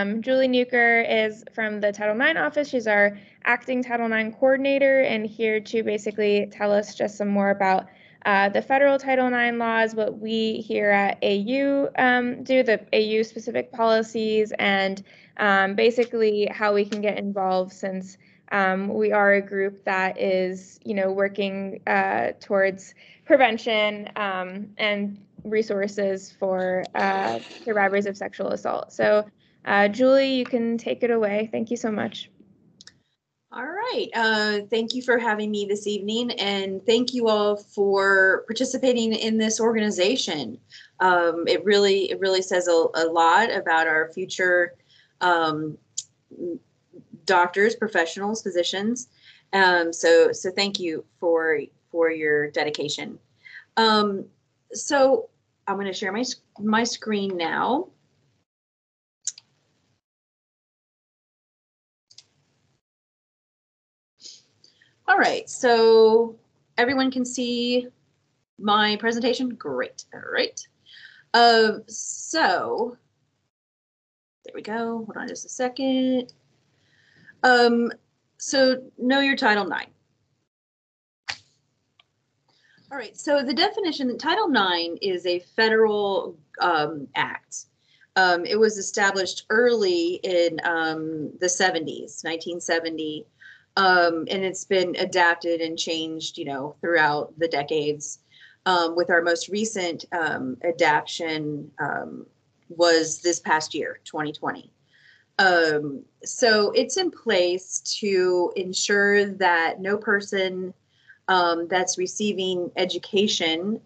Um, Julie Nuker is from the Title IX office. She's our acting Title IX coordinator and here to basically tell us just some more about uh, the federal Title IX laws, what we here at AU um, do, the AU specific policies, and um, basically how we can get involved since um, we are a group that is, you know, working uh, towards prevention um, and resources for uh, survivors of sexual assault. So, uh, Julie, you can take it away. Thank you so much. All right. Uh, thank you for having me this evening, and thank you all for participating in this organization. Um, it really, it really says a, a lot about our future um, doctors, professionals, physicians. Um, so, so thank you for for your dedication. Um, so, I'm going to share my my screen now. All right, so everyone can see my presentation? Great, all right. Uh, so, there we go, hold on just a second. Um, so know your Title IX. All right, so the definition, Title IX is a federal um, act. Um, it was established early in um, the 70s, 1970, um, and it's been adapted and changed, you know, throughout the decades. Um, with our most recent um, adaptation um, was this past year, 2020. Um, so it's in place to ensure that no person um, that's receiving education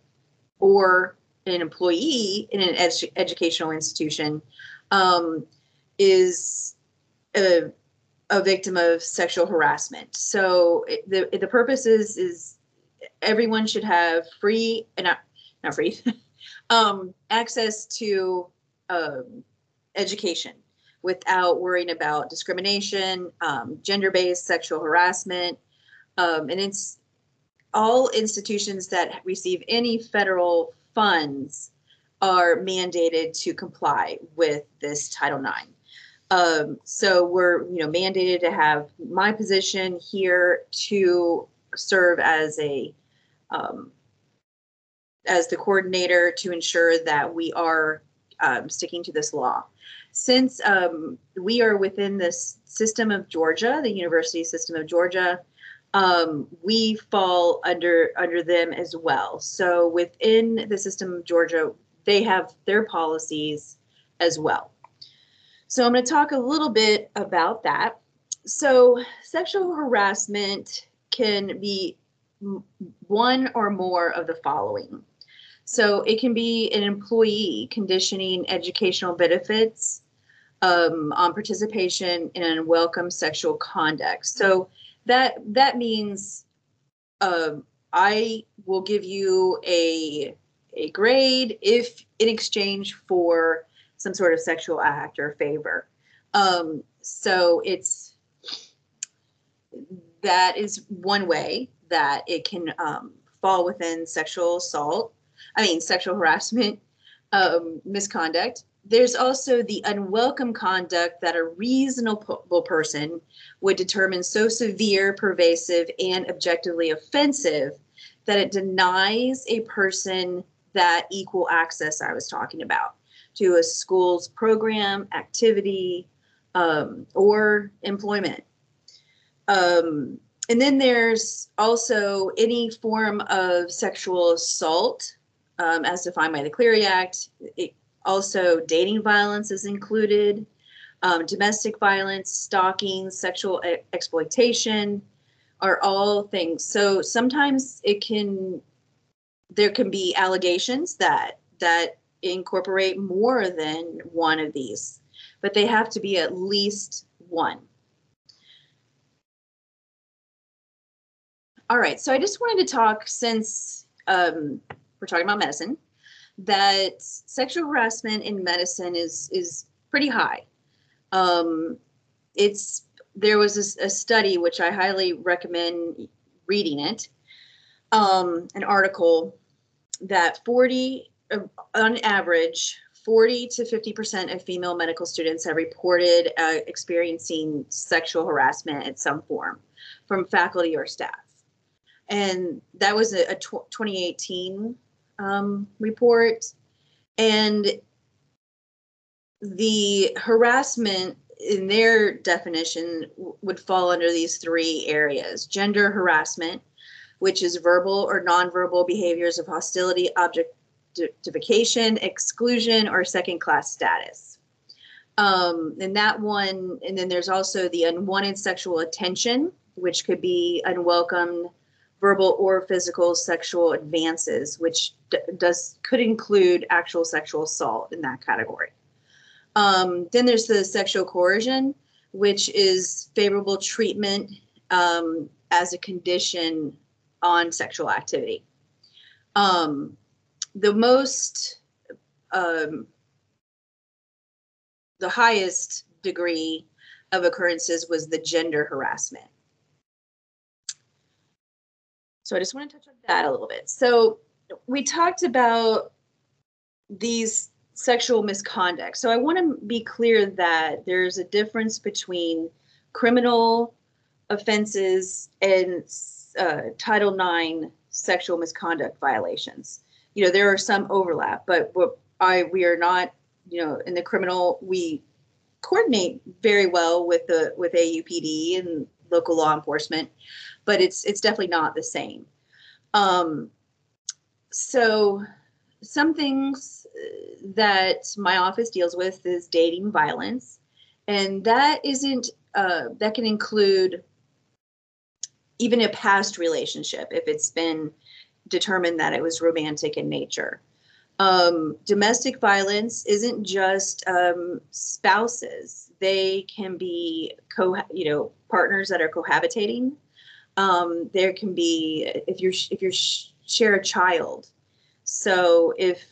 or an employee in an edu- educational institution is a a victim of sexual harassment. So the the purpose is is everyone should have free and not not free um, access to um, education without worrying about discrimination, um, gender-based sexual harassment, um, and it's all institutions that receive any federal funds are mandated to comply with this Title IX. Um, so we're, you know, mandated to have my position here to serve as a um, as the coordinator to ensure that we are um, sticking to this law. Since um, we are within this system of Georgia, the university system of Georgia, um, we fall under under them as well. So within the system of Georgia, they have their policies as well. So I'm going to talk a little bit about that. So sexual harassment can be one or more of the following. So it can be an employee conditioning educational benefits um, on participation in unwelcome sexual conduct. So that that means um, I will give you a a grade if in exchange for some sort of sexual act or favor. Um, so it's that is one way that it can um, fall within sexual assault. I mean, sexual harassment, um, misconduct. There's also the unwelcome conduct that a reasonable person would determine so severe, pervasive, and objectively offensive that it denies a person that equal access I was talking about to a school's program, activity, um, or employment. Um, and then there's also any form of sexual assault um, as defined by the Clery Act. It, also, dating violence is included, um, domestic violence, stalking, sexual e- exploitation are all things. So sometimes it can, there can be allegations that that incorporate more than one of these, but they have to be at least one. All right, so I just wanted to talk since um, we're talking about medicine, that sexual harassment in medicine is is pretty high. Um, it's there was a, a, study which I highly recommend reading it, um, an article that 40 on average, 40 to 50% of female medical students have reported uh, experiencing sexual harassment in some form from faculty or staff. And that was a, a tw- 2018 um, report. And the harassment in their definition w- would fall under these three areas gender harassment, which is verbal or nonverbal behaviors of hostility, objectification, exclusion, or second class status. Um, and that one, and then there's also the unwanted sexual attention, which could be unwelcome verbal or physical sexual advances, which d- does could include actual sexual assault in that category. Um, then there's the sexual coercion, which is favorable treatment um, as a condition on sexual activity. Um, the most, um, the highest degree of occurrences was the gender harassment. So I just want to touch on that a little bit. So we talked about these sexual misconduct. So I want to be clear that there's a difference between criminal offenses and uh, Title IX sexual misconduct violations. You know, there are some overlap, but what I we are not, you know, in the criminal we coordinate very well with the with AUPD and local law enforcement, but it's it's definitely not the same. Um, so some things uh, that my office deals with is dating violence, and that isn't uh, that can include even a past relationship if it's been determined that it was romantic in nature. Um, domestic violence isn't just um, spouses; they can be co, you know, partners that are cohabitating. Um, there can be if you're if you share a child. So if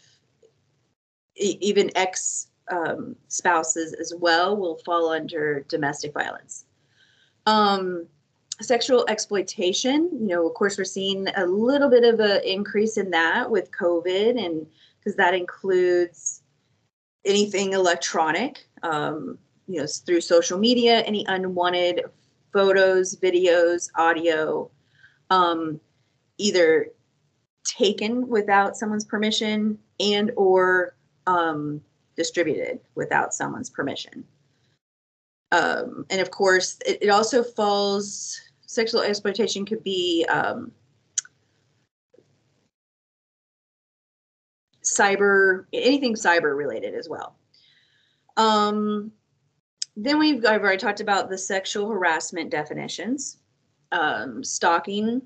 even ex um, spouses as well will fall under domestic violence. Um, sexual exploitation, you know, of course, we're seeing a little bit of an increase in that with COVID, and because that includes anything electronic, um, you know, through social media, any unwanted photos, videos, audio, um, either taken without someone's permission and or um, distributed without someone's permission. Um, and of course, it, it, also falls, sexual exploitation could be um, cyber, anything cyber related as well. Um, then we've, I've already talked about the sexual harassment definitions, um, stalking.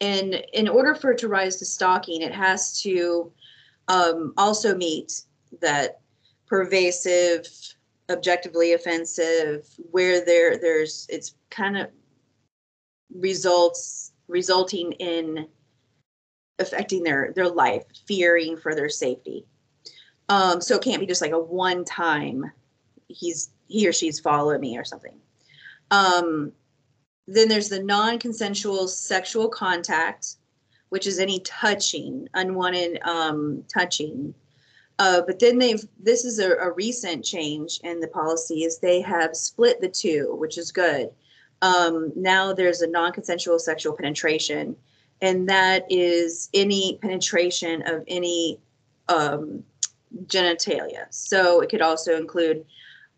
And in order for it to rise to stalking, it has to um, also meet that pervasive, objectively offensive, where there there's it's kind of results resulting in affecting their their life, fearing for their safety. Um, so it can't be just like a one time he's he or she's following me or something. Um, then there's the non-consensual sexual contact, which is any touching, unwanted um, touching. Uh, but then they've this is a, a, recent change in the policy is they have split the two, which is good. Um, now there's a non-consensual sexual penetration, and that is any penetration of any um, genitalia. So it could also include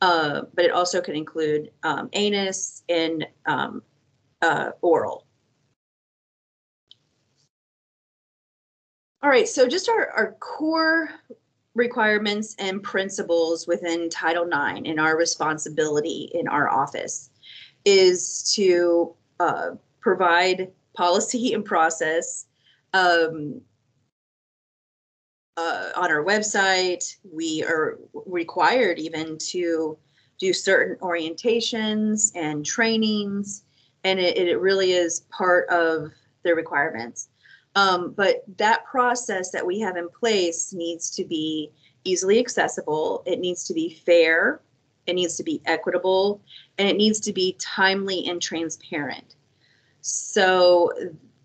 uh, but it also could include um, anus and um, uh, oral. All right, so just our, our core requirements and principles within Title IX and our responsibility in our office is to uh, provide policy and process um, uh, on our website. We are required even to do certain orientations and trainings, and it, it really is part of the requirements. Um, but that process that we have in place needs to be easily accessible, it needs to be fair, it needs to be equitable, and it needs to be timely and transparent. So,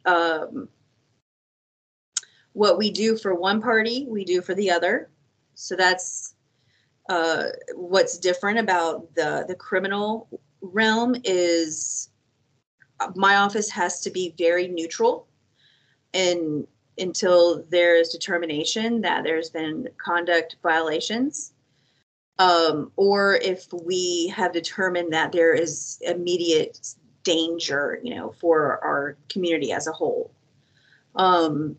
um, what we do for one party, we do for the other. So that's uh, what's different about the the criminal realm is uh, my office has to be very neutral and until there's determination that there's been conduct violations um, or if we have determined that there is immediate danger you know for our community as a whole. Um,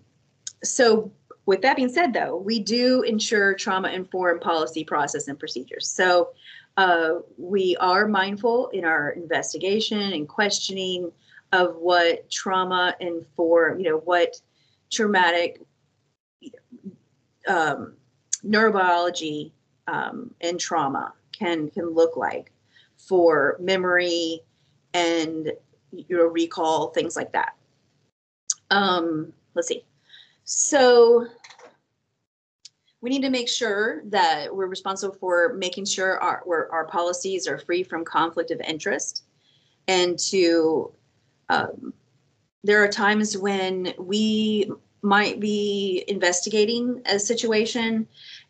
so with that being said though we do ensure trauma informed policy process and procedures. So uh, we are mindful in our investigation and questioning of what trauma inform you know what traumatic um, neurobiology um, and trauma can can look like for memory and you know recall things like that. Um, let's see. So we need to make sure that we're responsible for making sure our our policies are free from conflict of interest and to um, there are times when we might be investigating a situation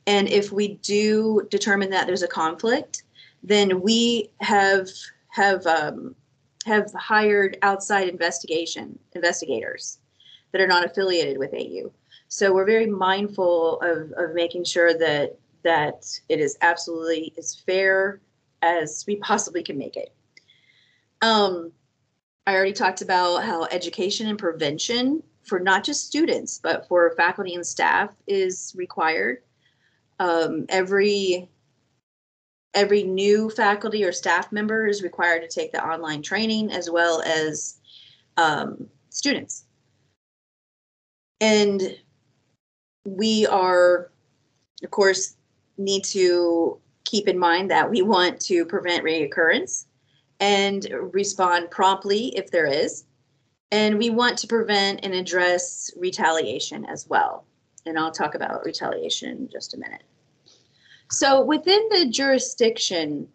and if we do determine that there's a conflict then we have have um, have hired outside investigation investigators that are not affiliated with AU. So we're very mindful of, of making sure that that it is absolutely as fair as we possibly can make it. Um, I already talked about how education and prevention for not just students, but for faculty and staff is required. Um, every every new faculty or staff member is required to take the online training as well as um, students. And we are, of course, need to keep in mind that we want to prevent reoccurrence and respond promptly if there is. And we want to prevent and address retaliation as well. And I'll talk about retaliation in just a minute. So within the jurisdiction,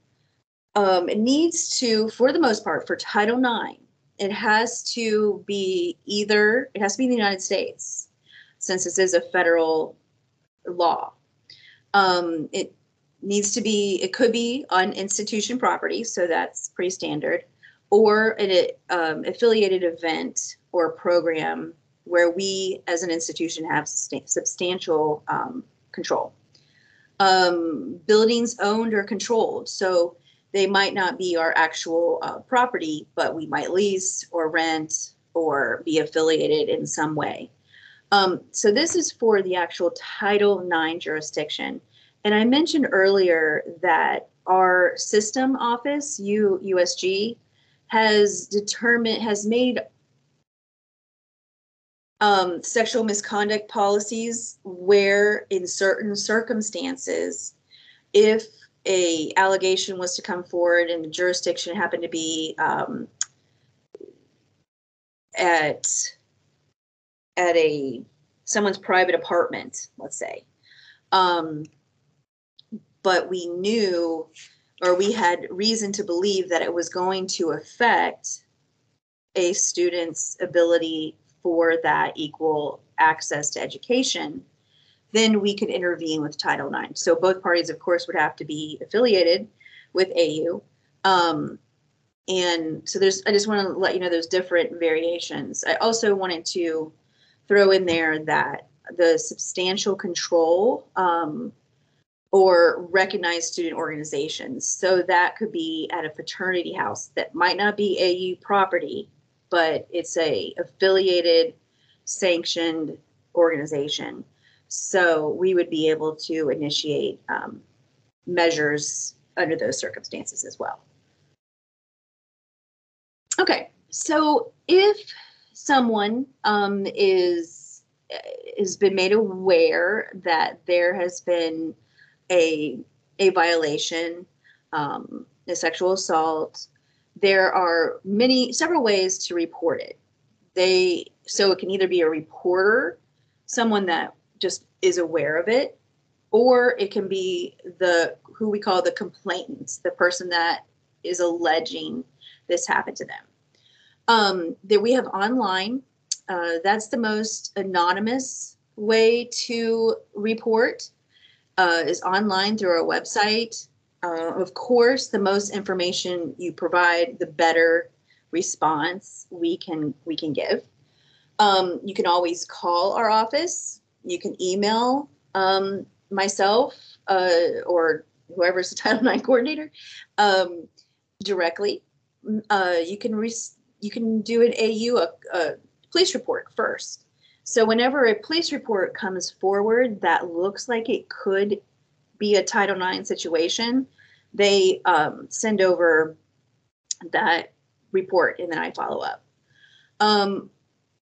um, it needs to, for the most part, for Title IX, it has to be either, it has to be in the United States, since this is a federal law. Um, it needs to be, it could be on institution property, so that's pretty standard, or an um, affiliated event or program where we as an institution have substantial um, control um, buildings owned or controlled. So they might not be our actual uh, property, but we might lease or rent or be affiliated in some way. Um, so this is for the actual Title IX jurisdiction. And I mentioned earlier that our system office, U, USG, has determined, has made um, sexual misconduct policies where in certain circumstances, if a allegation was to come forward and the jurisdiction happened to be um, at at a someone's private apartment, let's say, um, but we knew or we had reason to believe that it was going to affect a student's ability for that equal access to education, then we could intervene with Title IX. So both parties, of course, would have to be affiliated with AU. Um, and so there's, I just want to let you know there's different variations. I also wanted to throw in there that the substantial control um, or recognized student organizations. So that could be at a fraternity house that might not be AU property, but it's a affiliated, sanctioned organization. So we would be able to initiate um, measures under those circumstances as well. Okay, so if someone um, is has been made aware that there has been a a violation, um, a sexual assault, there are many several ways to report it. They so it can either be a reporter someone that just is aware of it or it can be the who we call the complainant the person that is alleging this happened to them. Um, that we have online uh, that's the most anonymous way to report uh, is online through our website. Uh, of course, the most information you provide, the better response we can we can give. Um, you can always call our office. You can email um, myself uh, or whoever's the Title IX coordinator um, directly. Uh, you can you can do an AU a, a police report first. So whenever a police report comes forward that looks like it could be a Title IX situation, they um, send over that report and then I follow up. Um,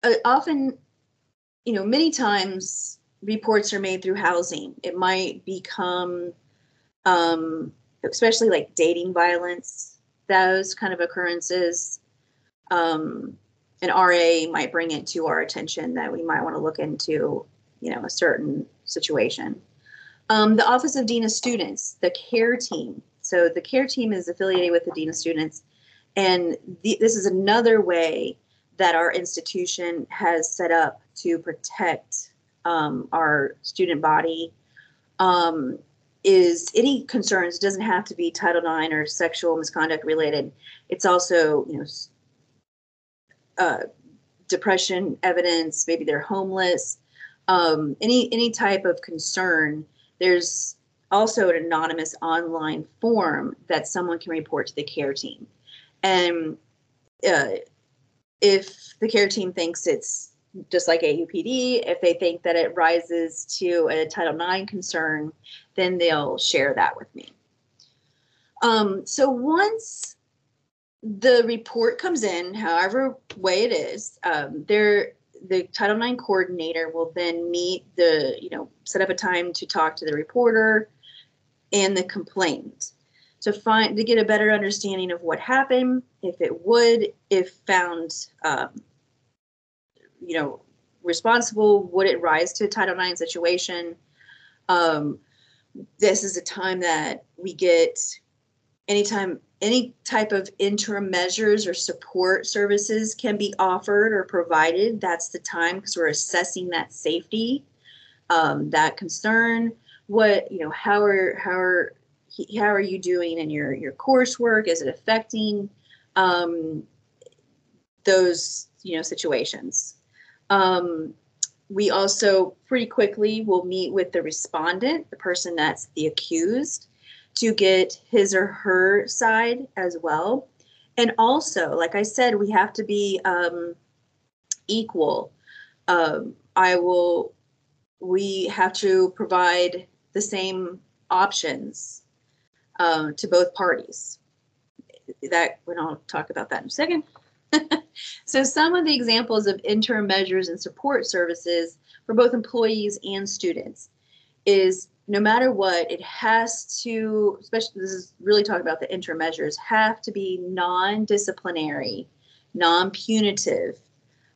uh, often, you know, many times reports are made through housing. It might become, um, especially like dating violence, those kind of occurrences. Um, an RA might bring it to our attention that we might want to look into, you know, a certain situation. Um, the Office of Dean of Students, the CARE team. So the CARE team is affiliated with the Dean of Students, and the, this is another way that our institution has set up to protect um, our student body. Um, is any concerns doesn't have to be Title IX or sexual misconduct related. It's also, you know, uh, depression evidence, maybe they're homeless, um, any any type of concern. There's also an anonymous online form that someone can report to the care team, and uh, if the care team thinks it's just like AUPD, if they think that it rises to a Title IX concern, then they'll share that with me. Um, so once the report comes in, however way it is, um, there the Title IX coordinator will then meet the, you know, set up a time to talk to the reporter and the complainant to find to get a better understanding of what happened, if it would, if found, um, you know, responsible, would it rise to a Title IX situation? Um, this is a time that we get anytime any type of interim measures or support services can be offered or provided, that's the time because we're assessing that safety, um, that concern. What you know, how are how are how are you doing in your your coursework? Is it affecting um, those you know situations? Um, we also pretty quickly will meet with the respondent, the person that's the accused, to get his or her side as well. And also, like I said, we have to be um, equal. Um, I will, we have to provide the same options um, to both parties. That, we I'll talk about that in a second. so some of the examples of interim measures and support services for both employees and students is no matter what, it has to, especially this is really talking about the interim measures, have to be non-disciplinary, non-punitive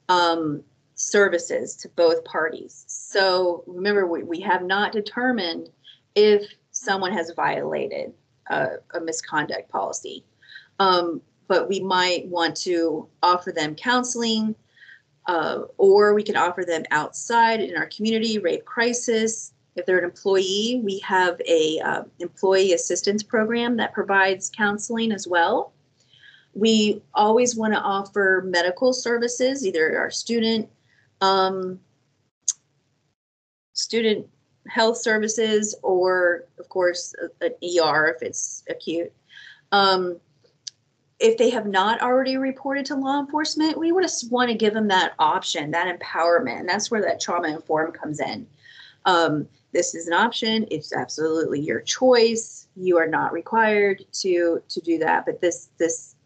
um, services to both parties. So remember, we, we have not determined if someone has violated a, a misconduct policy. Um, but we might want to offer them counseling, uh, or we can offer them outside in our community, rape crisis, if they're an employee, we have a uh, employee assistance program that provides counseling as well. We always want to offer medical services, either our student um, student health services or, of course, an ER if it's acute. Um, if they have not already reported to law enforcement, we would just want to give them that option, that empowerment. And that's where that trauma informed comes in. Um, this is an option. It's absolutely your choice. You are not required to to do that, but this this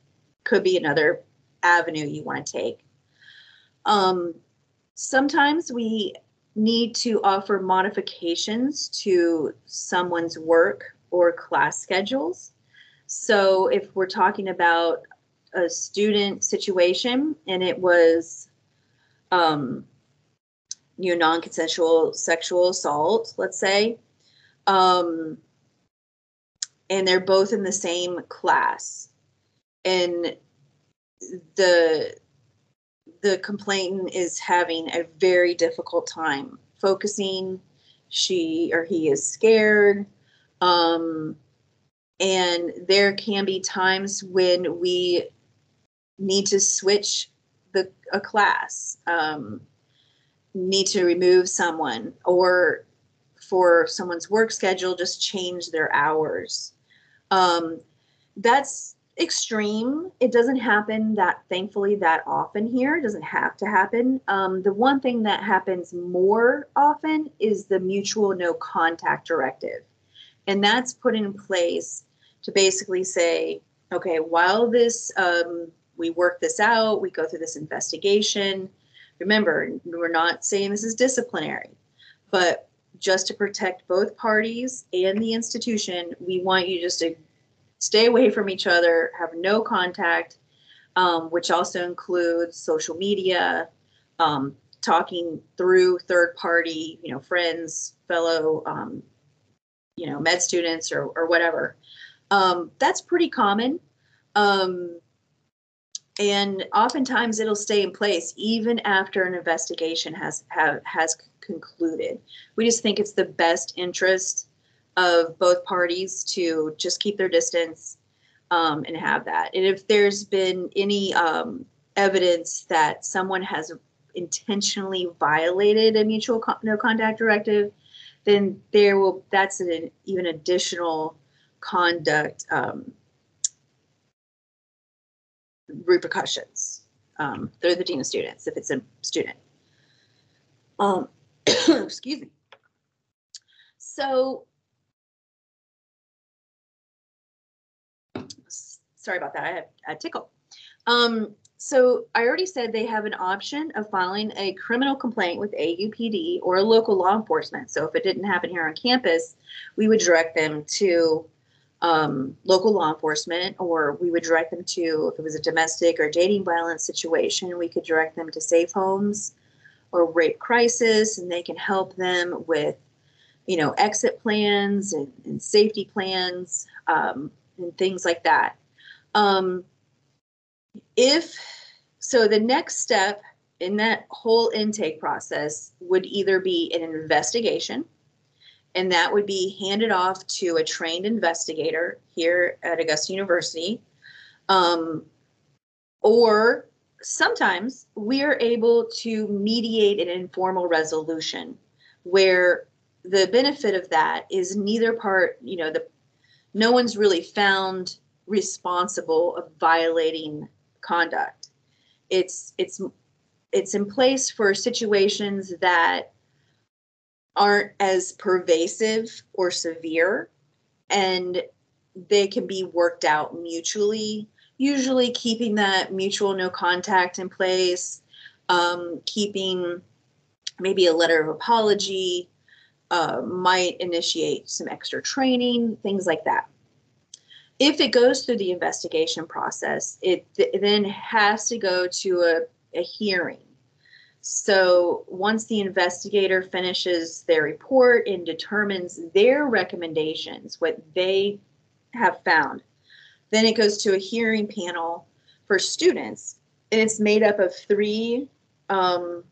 could be another avenue you want to take. Um, sometimes we need to offer modifications to someone's work or class schedules. So if we're talking about a student situation and it was um, you know, non-consensual sexual assault, let's say, um, and they're both in the same class, and the the complainant is having a very difficult time focusing she or he is scared. Um, and there can be times when we need to switch the a class, um, need to remove someone, or for someone's work schedule, just change their hours. Um, that's extreme. It doesn't happen that thankfully that often here. It doesn't have to happen. Um, the one thing that happens more often is the mutual no contact directive. And that's put in place to basically say, okay, while this, um, we work this out, we go through this investigation. Remember, we're not saying this is disciplinary, but just to protect both parties and the institution, we want you just to stay away from each other, have no contact, um, which also includes social media, um, talking through third party, you know, friends, fellow, um, you know, med students or, or whatever. Um, that's pretty common. Um, and oftentimes it'll stay in place even after an investigation has have, has concluded. We just think it's the best interest of both parties to just keep their distance um, and have that. And if there's been any um, evidence that someone has intentionally violated a mutual con- no contact directive, then there will that's an even additional conduct um, repercussions um, through the dean of students if it's a student. Um, excuse me. So, sorry about that. I had a tickle. Um, so I already said they have an option of filing a criminal complaint with AUPD or a local law enforcement. So if it didn't happen here on campus, we would direct them to um, local law enforcement, or we would direct them to, if it was a domestic or dating violence situation, we could direct them to safe homes or rape crisis, and they can help them with, you know, exit plans and, and safety plans um, and things like that. Um, if so, the next step in that whole intake process would either be an investigation and that would be handed off to a trained investigator here at Augusta University. Um, or sometimes we are able to mediate an informal resolution where the benefit of that is neither part, you know, the no one's really found responsible of violating conduct. It's it's it's in place for situations that aren't as pervasive or severe and they can be worked out mutually usually keeping that mutual no contact in place um, keeping maybe a letter of apology uh, might initiate some extra training things like that. If it goes through the investigation process it th- then has to go to a, a hearing so once the investigator finishes their report and determines their recommendations, what they have found, then it goes to a hearing panel for students. And it's made up of three um,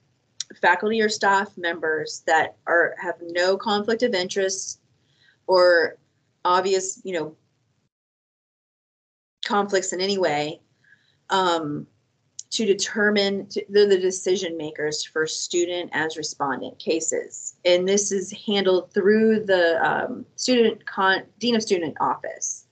faculty or staff members that are have no conflict of interest or obvious, you know, conflicts in any way. Um, to determine to, the decision makers for student as respondent cases. And this is handled through the um, student con, dean of student office.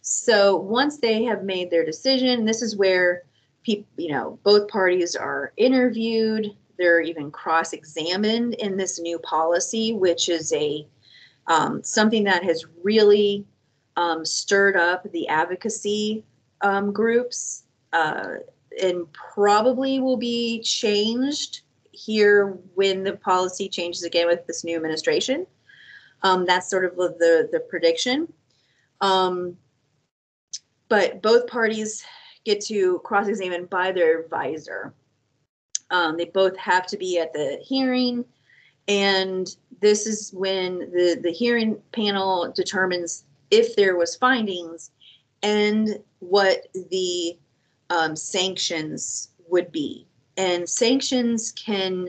So once they have made their decision this is where people you know both parties are interviewed. They're even cross-examined in this new policy which is a um, something that has really um, stirred up the advocacy um, groups uh, and probably will be changed here when the policy changes again with this new administration. Um, that's sort of the the prediction. Um, but both parties get to cross-examine by their advisor. Um, they both have to be at the hearing, and this is when the the hearing panel determines if there was findings and what the um, sanctions would be. And sanctions can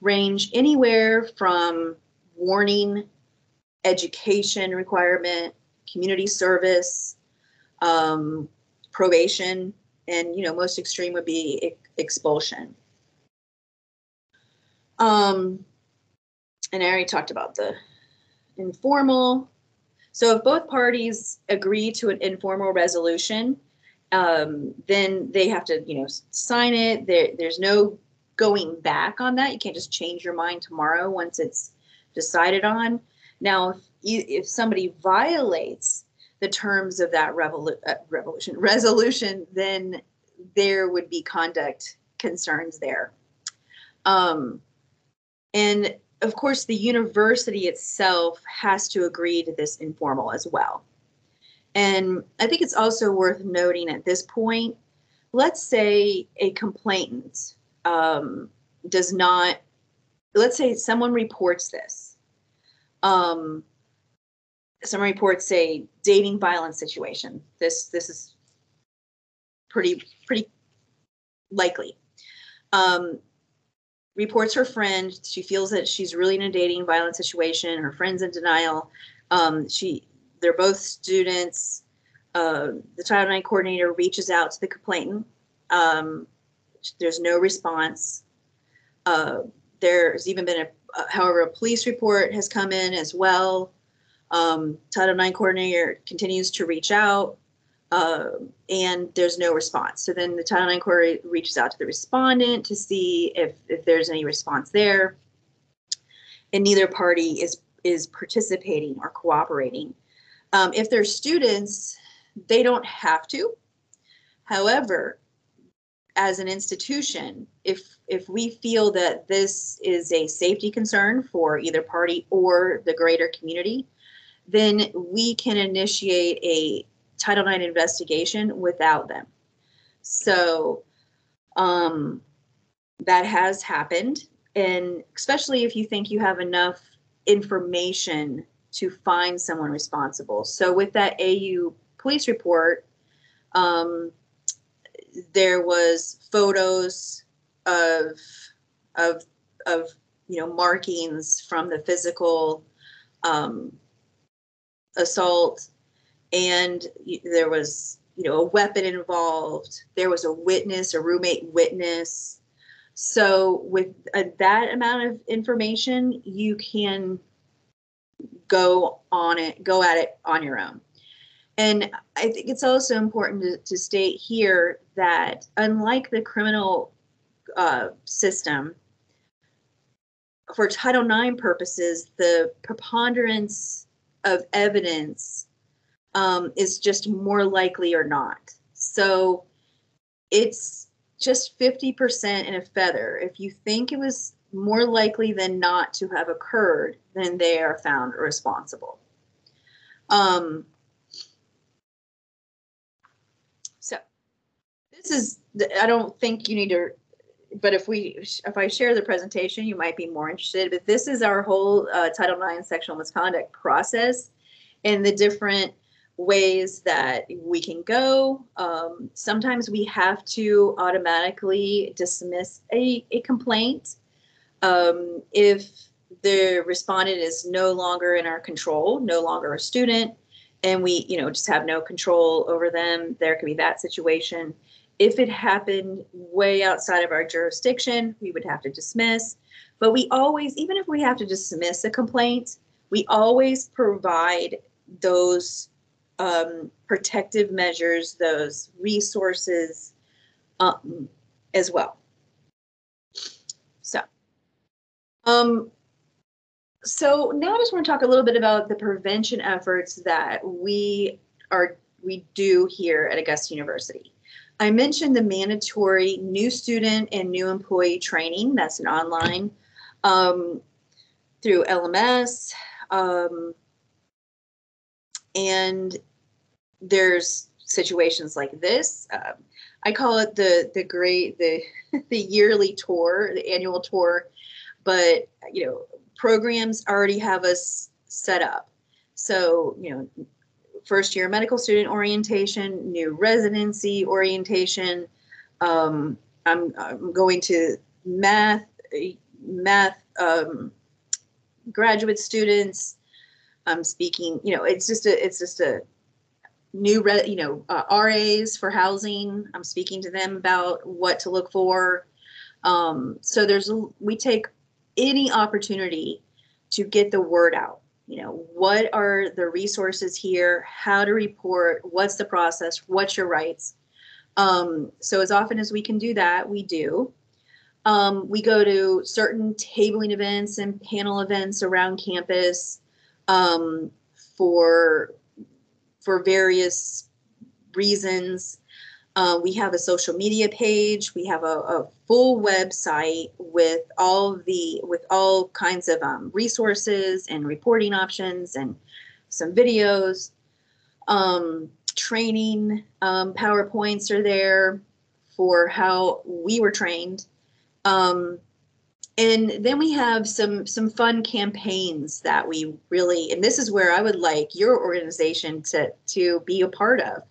range anywhere from warning, education requirement, community service, um, probation, and you know most extreme would be expulsion. Um, and I already talked about the informal. So if both parties agree to an informal resolution, um, then they have to, you know, sign it. There, there's no going back on that. You can't just change your mind tomorrow once it's decided on. Now, if you, if somebody violates the terms of that revolu- uh, revolution resolution, then there would be conduct concerns there. Um, and of course, the university itself has to agree to this informal as well. And I think it's also worth noting at this point, let's say a complainant um, does not, let's say someone reports this. Um, someone reports a dating violence situation. This this is pretty pretty likely. Um, reports her friend. She feels that she's really in a dating violence situation. Her friend's in denial. Um, she, they're both students. Uh, the Title IX coordinator reaches out to the complainant. Um, there's no response. Uh, there's even been a, uh, however, a police report has come in as well. Um, Title IX coordinator continues to reach out uh, and there's no response. So then the Title IX coordinator reaches out to the respondent to see if, if there's any response there. And neither party is, is participating or cooperating. Um, if they're students, they don't have to. However, as an institution, if if we feel that this is a safety concern for either party or the greater community, then we can initiate a Title IX investigation without them. So um, that has happened. And especially if you think you have enough information to find someone responsible. So with that AU police report, um, there was photos of of of you know markings from the physical um, assault. And there was you know a weapon involved. There was a witness a roommate witness. So with uh, that amount of information you can go on it go at it on your own and i think it's also important to, to state here that unlike the criminal uh, system for title ix purposes the preponderance of evidence um, is just more likely or not. So it's just 50% in a feather. If you think it was more likely than not to have occurred, then they are found responsible. Um, so this is, I don't think you need to, but if we, if I share the presentation, you might be more interested. But this is our whole uh, Title IX sexual misconduct process and the different ways that we can go. Um, sometimes we have to automatically dismiss a, a complaint um, if the respondent is no longer in our control, no longer a student, and we, you know, just have no control over them. There can be that situation. If it happened way outside of our jurisdiction, we would have to dismiss. But we always, even if we have to dismiss a complaint, we always provide those um, protective measures, those resources um, as well. So, um, so now I just want to talk a little bit about the prevention efforts that we are we do here at Augusta University. I mentioned the mandatory new student and new employee training. That's an online um, through LMS. Um, and there's situations like this. Um, I call it the the great the the yearly tour, the annual tour, but you know programs already have us set up. So you know, first year medical student orientation, new residency orientation. Um, I'm I'm going to math math um, graduate students. I'm speaking, you know, it's just a, it's just a new, re- you know, uh, RAs for housing. I'm speaking to them about what to look for. Um, so there's, we take any opportunity to get the word out. You know, what are the resources here? How to report? What's the process? What's your rights? Um, so as often as we can do that, we do. Um, we go to certain tabling events and panel events around campus um, for for various reasons. Uh, we have a social media page. We have a, a full website with all the with all kinds of um, resources and reporting options and some videos. Um, training um, PowerPoints are there for how we were trained. Um, and then we have some some fun campaigns that we really and this is where I would like your organization to to be a part of.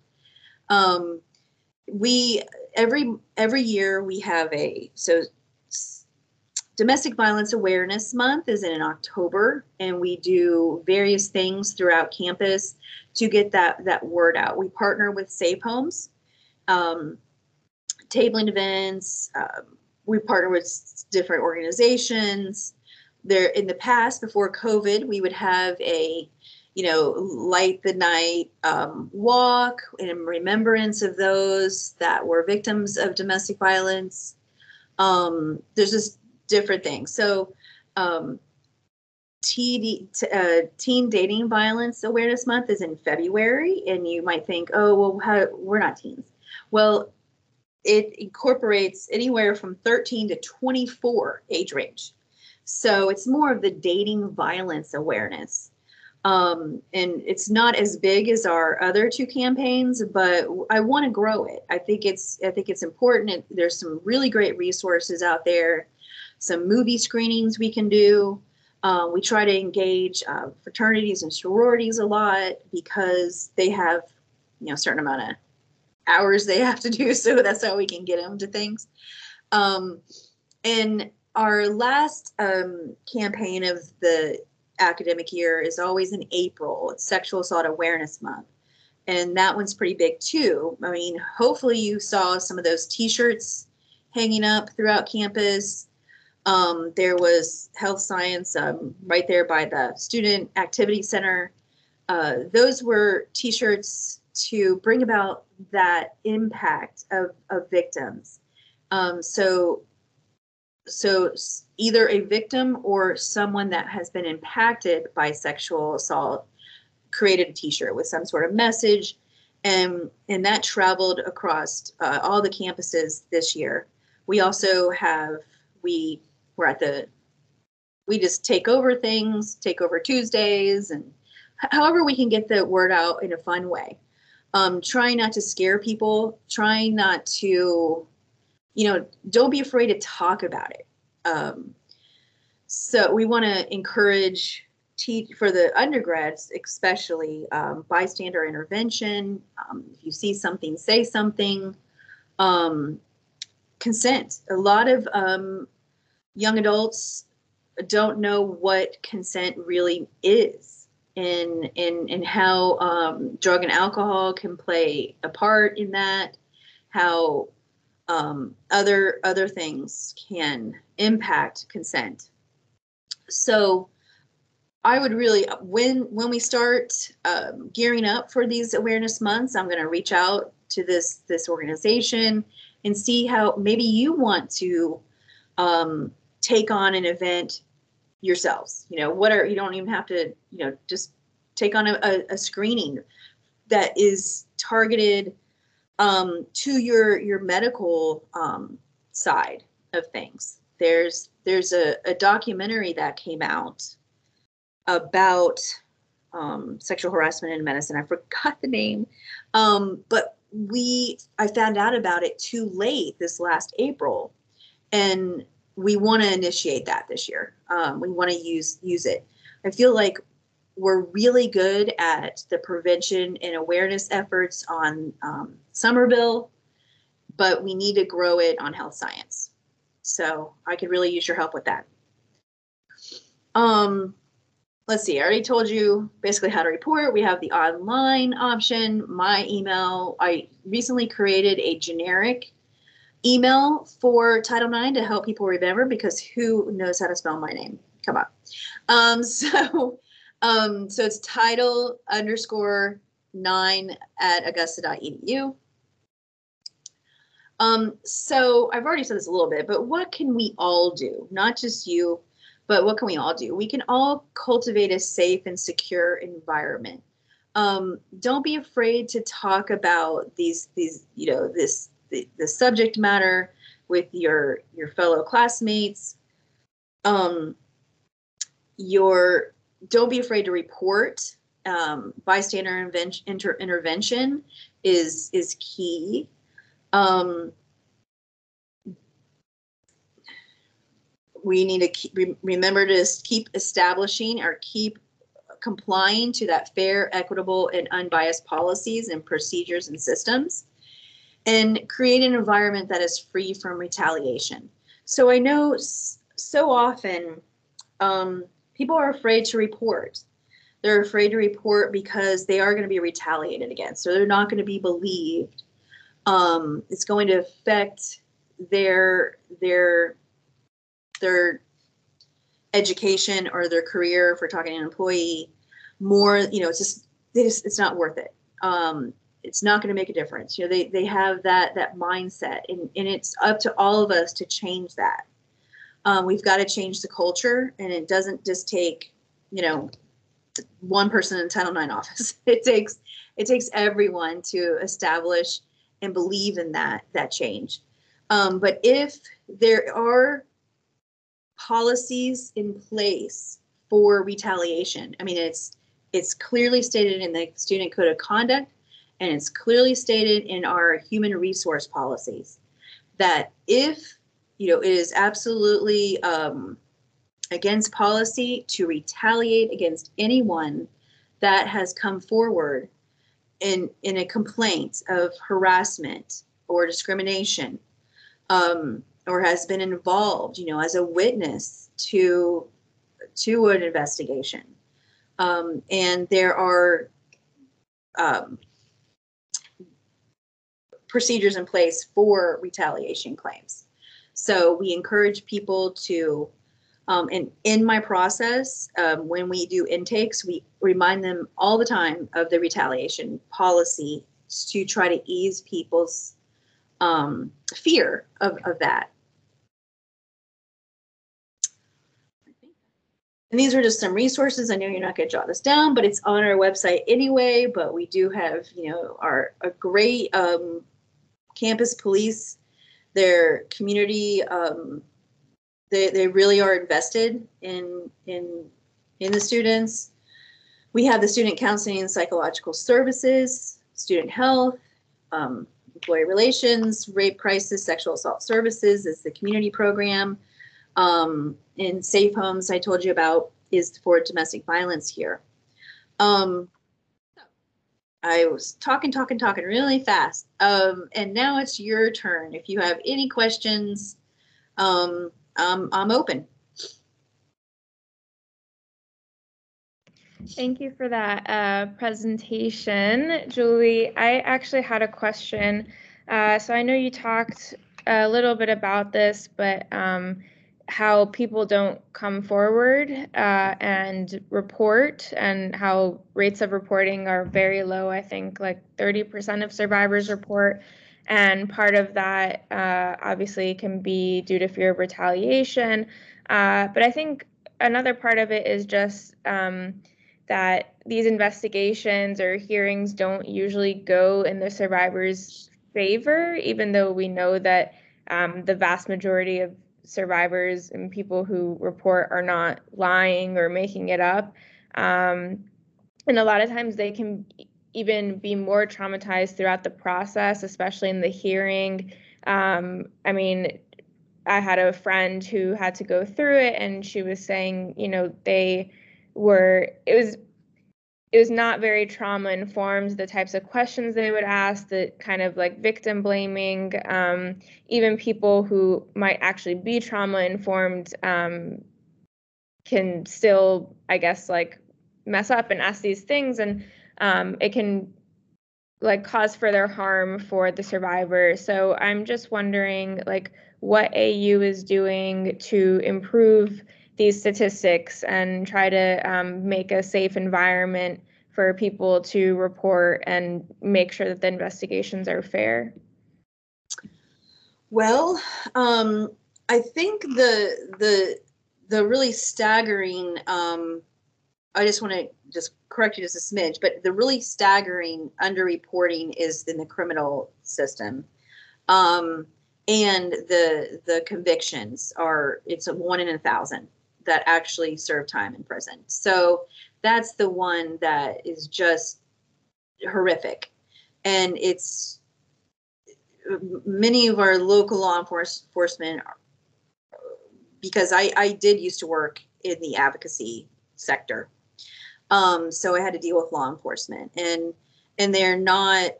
Um, we every every year we have a so domestic violence awareness month is in October and we do various things throughout campus to get that that word out. We partner with Safe Homes, um, tabling events. Um, we partner with different organizations. There in the past, before COVID, we would have a you know light the night um, walk in remembrance of those that were victims of domestic violence. Um, there's just different things. So. Um, TD, uh, Teen Dating Violence Awareness Month is in February, and you might think, oh, well, how, we're not teens. Well, it incorporates anywhere from 13 to 24 age range. So it's more of the dating violence awareness. Um, and it's not as big as our other two campaigns, but I want to grow it. I think it's I think it's important. It, there's some really great resources out there, some movie screenings we can do. Uh, we try to engage uh, fraternities and sororities a lot because they have, you know, a certain amount of hours they have to do. So that's how we can get them to things. Um, and our last um, campaign of the academic year is always in April. It's Sexual Assault Awareness Month. And that one's pretty big too. I mean, hopefully you saw some of those t-shirts hanging up throughout campus. Um, there was health science um, right there by the student activity center. Uh, those were t-shirts to bring about that impact of, of victims. Um, so, so either a victim or someone that has been impacted by sexual assault created a t-shirt with some sort of message and and that traveled across uh, all the campuses this year. We also have we we're at the we just take over things take over tuesdays and however we can get the word out in a fun way. Um, trying not to scare people trying not to you know don't be afraid to talk about it. Um, so we want to encourage teach for the undergrads especially um, bystander intervention um, if you see something say something. Um, consent. A lot of um, young adults don't know what consent really is and and and how um, drug and alcohol can play a part in that how um, other other things can impact consent so I would really when when we start um, gearing up for these awareness months, I'm going to reach out to this this organization and see how maybe you want to um, take on an event yourselves. You know, what are you don't even have to you know just take on a, a, a screening that is targeted um, to your your medical um, side of things. There's there's a, a documentary that came out about um, sexual harassment in medicine. I forgot the name, um, but we I found out about it too late this last April, and we want to initiate that this year. Um, we want to use use it. I feel like we're really good at the prevention and awareness efforts on um, Summerville, but we need to grow it on health science. So I could really use your help with that. Um, let's see, I already told you basically how to report. We have the online option, my email. I recently created a generic email for Title IX to help people remember because who knows how to spell my name? Come on. Um, so, um, so it's title underscore nine at augusta.edu. Um, so I've already said this a little bit, but what can we all do? Not just you, but what can we all do? We can all cultivate a safe and secure environment. Um, don't be afraid to talk about these these you know this the, the subject matter with your your fellow classmates. Um, your don't be afraid to report. Um, bystander intervention, inter, intervention is is key. Um, we need to keep, remember to keep establishing or keep complying to that fair, equitable, and unbiased policies and procedures and systems, and create an environment that is free from retaliation. So I know so often um, people are afraid to report. They're afraid to report because they are going to be retaliated against, so they're not going to be believed. Um, it's going to affect their their their education or their career, if we're talking an employee, more, you know, it's just, just it's not worth it. Um, it's not going to make a difference. You know, they, they have that, that mindset and, and it's up to all of us to change that. Um, we've got to change the culture and it doesn't just take, you know, one person in Title IX office. It takes, it takes everyone to establish and believe in that, that change. Um, but if there are policies in place for retaliation. I mean, it's it's clearly stated in the student code of conduct and it's clearly stated in our human resource policies that if you know it is absolutely um, against policy to retaliate against anyone that has come forward in in a complaint of harassment or discrimination um, or has been involved, you know, as a witness to to an investigation. Um, and there are um, procedures in place for retaliation claims. So we encourage people to, um, and in my process, um, when we do intakes, we remind them all the time of the retaliation policy to try to ease people's um, fear of, of that. And these are just some resources. I know you're not going to jot this down, but it's on our website anyway. But we do have, you know, our a great um, campus police. Their community, um, they they really are invested in in in the students. We have the student counseling and psychological services, student health, um, employee relations, rape crisis, sexual assault services is the community program. Um, in safe homes, I told you about is for domestic violence here. Um, I was talking, talking, talking really fast. Um, and now it's your turn. If you have any questions, um, um, I'm open. Thank you for that uh, presentation, Julie. I actually had a question. Uh, so I know you talked a little bit about this, but um, how people don't come forward uh, and report, and how rates of reporting are very low. I think like 30% of survivors report. And part of that uh, obviously can be due to fear of retaliation. Uh, but I think another part of it is just um, that these investigations or hearings don't usually go in the survivor's favor, even though we know that um, the vast majority of survivors and people who report are not lying or making it up. Um, and a lot of times they can even be more traumatized throughout the process, especially in the hearing. Um, I mean, I had a friend who had to go through it, and she was saying, you know, they were it was it was not very trauma informed the types of questions they would ask the kind of like victim blaming um, even people who might actually be trauma informed um, can still, I guess, like mess up and ask these things, and um, it can like cause further harm for the survivor. So I'm just wondering, like, what AU is doing to improve these statistics and try to um, make a safe environment for people to report and make sure that the investigations are fair. Well, um, I think the the the really staggering. Um, I just want to just correct you just a smidge, but the really staggering underreporting is in the criminal system, um, and the the convictions are it's a one in a thousand that actually serve time in prison. So that's the one that is just horrific, and it's many of our local law enforcement because I, I did used to work in the advocacy sector. Um, so I had to deal with law enforcement and and they're not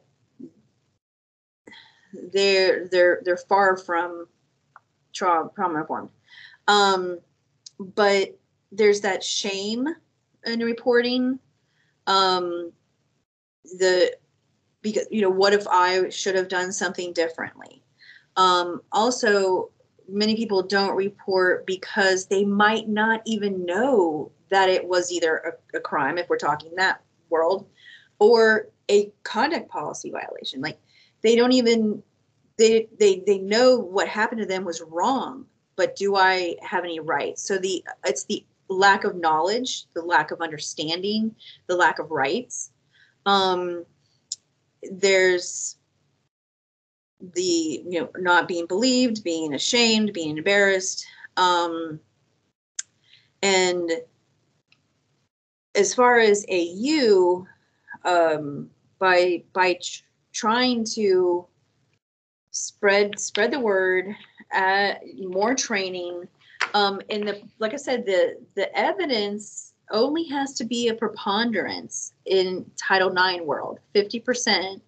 they're they're they're far from trauma informed. Um, but there's that shame in reporting. Um, the because you know what if i should have done something differently um, also many people don't report because they might not even know that it was either a, a crime if we're talking that world or a conduct policy violation like they don't even they they they know what happened to them was wrong but do i have any rights? So the it's the lack of knowledge the lack of understanding the lack of rights. Um there's the you know not being believed being ashamed being embarrassed. Um and as far as au um by by ch- trying to spread spread the word more training um and the like i said the the evidence only has to be a preponderance in Title IX world, 50%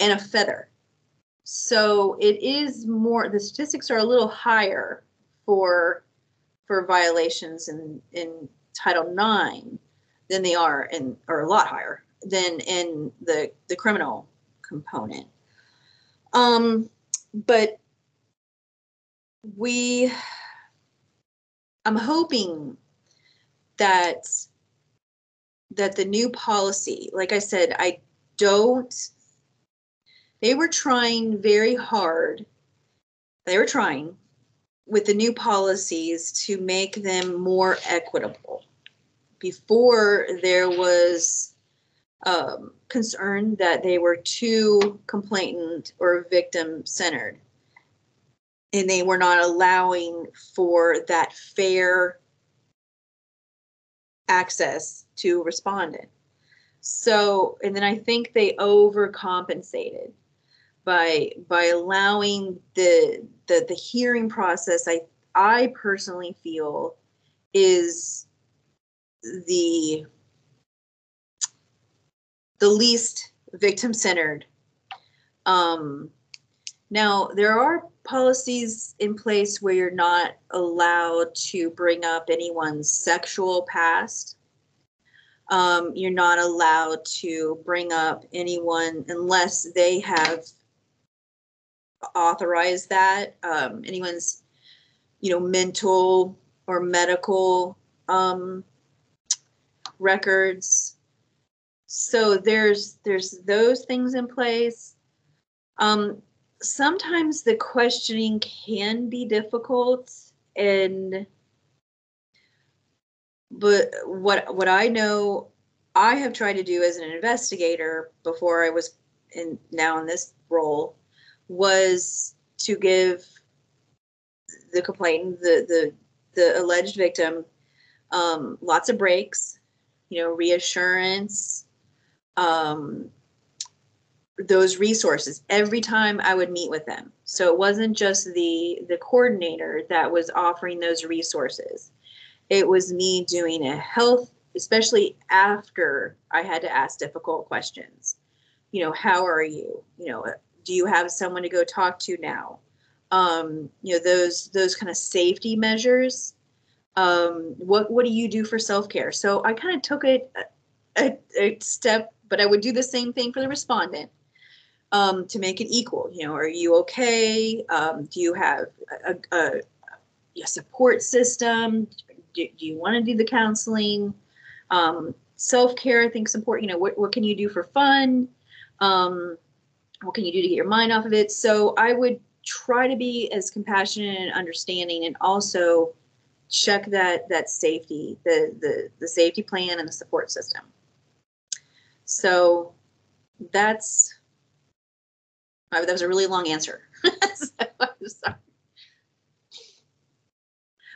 and a feather. So it is more, the statistics are a little higher for for violations in, in Title IX than they are in, or a lot higher than in the, the criminal component. Um, but we, I'm hoping that that the new policy, like I said, I don't they were trying very hard. They were trying with the new policies to make them more equitable. Before there was um, concern that they were too complainant or victim centered. And they were not allowing for that fair access to respondent. So, and then I think they overcompensated by by allowing the the the hearing process. I I personally feel is the the least victim centered. Um, now there are policies in place where you're not allowed to bring up anyone's sexual past. Um, you're not allowed to bring up anyone unless they have authorized that. Um, anyone's, you know, mental or medical um, records. So there's there's those things in place. Um, sometimes the questioning can be difficult and but what what I know I have tried to do as an investigator before I was in now in this role was to give the complainant the the the alleged victim um, lots of breaks you know reassurance um, those resources every time I would meet with them. So it wasn't just the the coordinator that was offering those resources. It was me doing a health, especially after I had to ask difficult questions. You know, how are you? You know, do you have someone to go talk to now? Um, you know, those those kind of safety measures. Um, what what do you do for self care? So I kind of took it a, a, step, but I would do the same thing for the respondent um, to make it equal. You know, are you okay? Um, do you have a, a, a support system? Do, do you want to do the counseling? Um, self care, I think, support. You know, what what can you do for fun? Um, what can you do to get your mind off of it? So I would try to be as compassionate and understanding, and also check that that safety, the the the safety plan and the support system. So that's that was a really long answer. so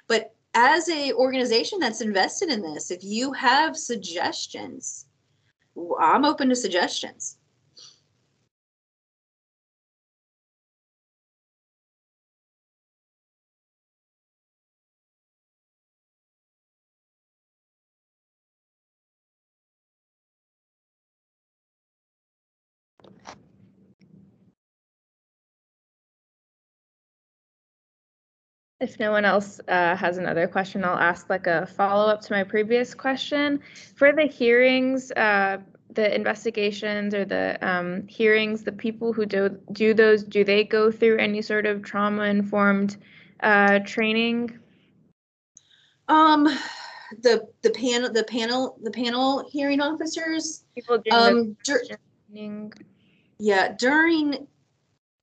but as a organization that's invested in this, if you have suggestions, I'm open to suggestions. If no one else uh, has another question, I'll ask like a follow up to my previous question. For the hearings, uh, the investigations or the um, hearings, the people who do do those, do they go through any sort of trauma informed uh, training? Um, the the panel, the panel, the panel hearing officers. People um, dur- yeah, during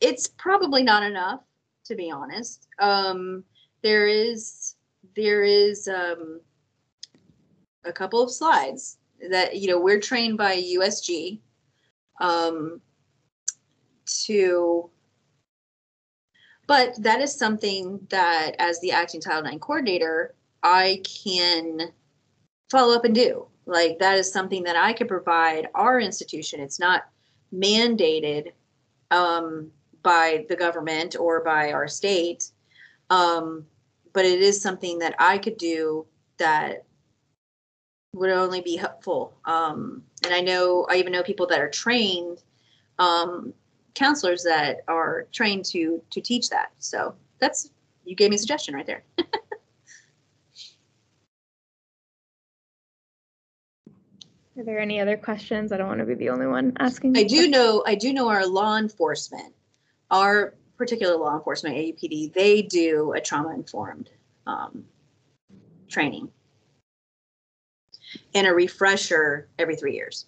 it's probably not enough to be honest. Um, there is there is um, a couple of slides that you know we're trained by USG um, to, but that is something that as the acting Title IX coordinator, I can follow up and do. Like that is something that I could provide our institution. It's not mandated. Um, by the government or by our state. Um, but it is something that I could do that would only be helpful. Um, and I know, I even know people that are trained um, counselors that are trained to to teach that. So that's you gave me a suggestion right there. Are there any other questions? I don't want to be the only one asking. I do know I do know our law enforcement our particular law enforcement, AUPD, they do a trauma informed um, training and a refresher every three years.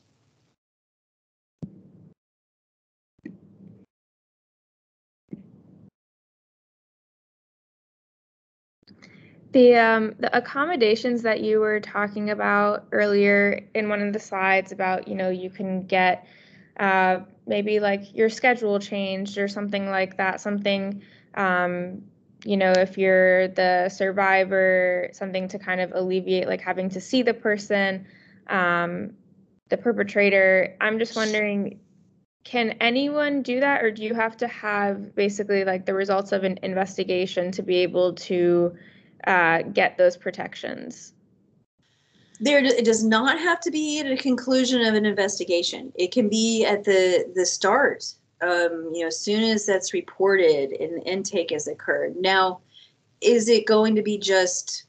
The, um, the accommodations that you were talking about earlier in one of the slides about, you know, you can get uh, maybe like your schedule changed or something like that, something, um, you know, if you're the survivor, something to kind of alleviate like having to see the person, um, the perpetrator. I'm just wondering, can anyone do that or do you have to have basically like the results of an investigation to be able to uh, get those protections? There it does not have to be at a conclusion of an investigation. It can be at the the start um, you know as soon as that's reported and intake has occurred. Now is it going to be just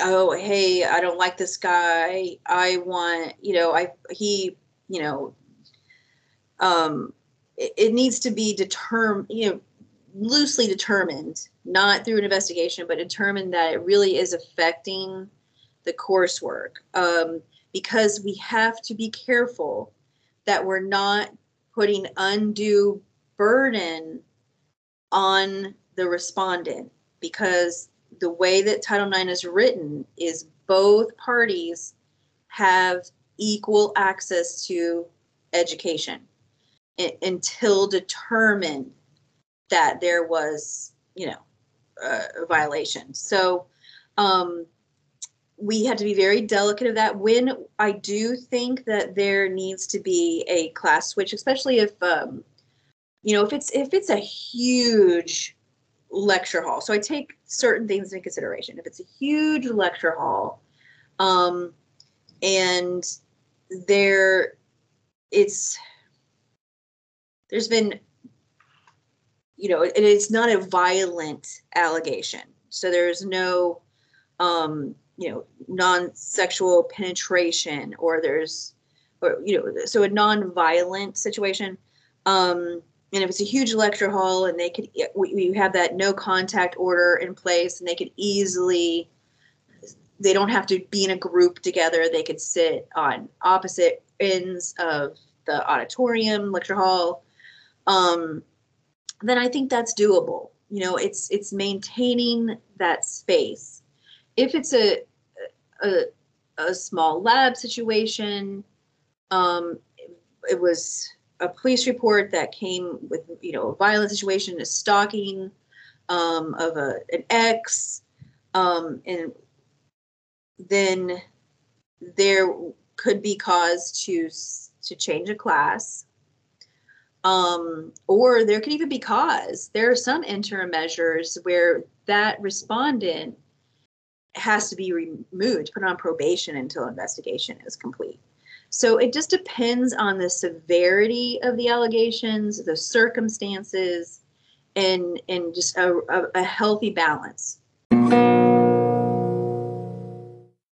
oh hey i don't like this guy. I want you know i he you know um it, it needs to be determined you know loosely determined not through an investigation but determined that it really is affecting the coursework um, because we have to be careful that we're not putting undue burden on the respondent because the way that Title IX is written is both parties have equal access to education until determined that there was, you know, a violation. So, um, we had to be very delicate of that. When I do think that there needs to be a class switch, especially if um, you know if it's if it's a huge lecture hall. So I take certain things into consideration. If it's a huge lecture hall, um, and there, it's there's been you know it, it's not a violent allegation So there's no, um, you know, non-sexual penetration or there's, or, you know, so a non-violent situation. Um, and if it's a huge lecture hall and they could, we have that no contact order in place and they could easily, they don't have to be in a group together. They could sit on opposite ends of the auditorium, lecture hall. Um, then I think that's doable. You know, it's it's maintaining that space. If it's a a, a small lab situation, um, it was a police report that came with you know a violent situation, a stalking um, of a an ex, um, and then there could be cause to to change a class um, or there could even be cause. There are some interim measures where that respondent has to be removed, put on probation until investigation is complete. So it just depends on the severity of the allegations, the circumstances, and and just a, a, a healthy balance.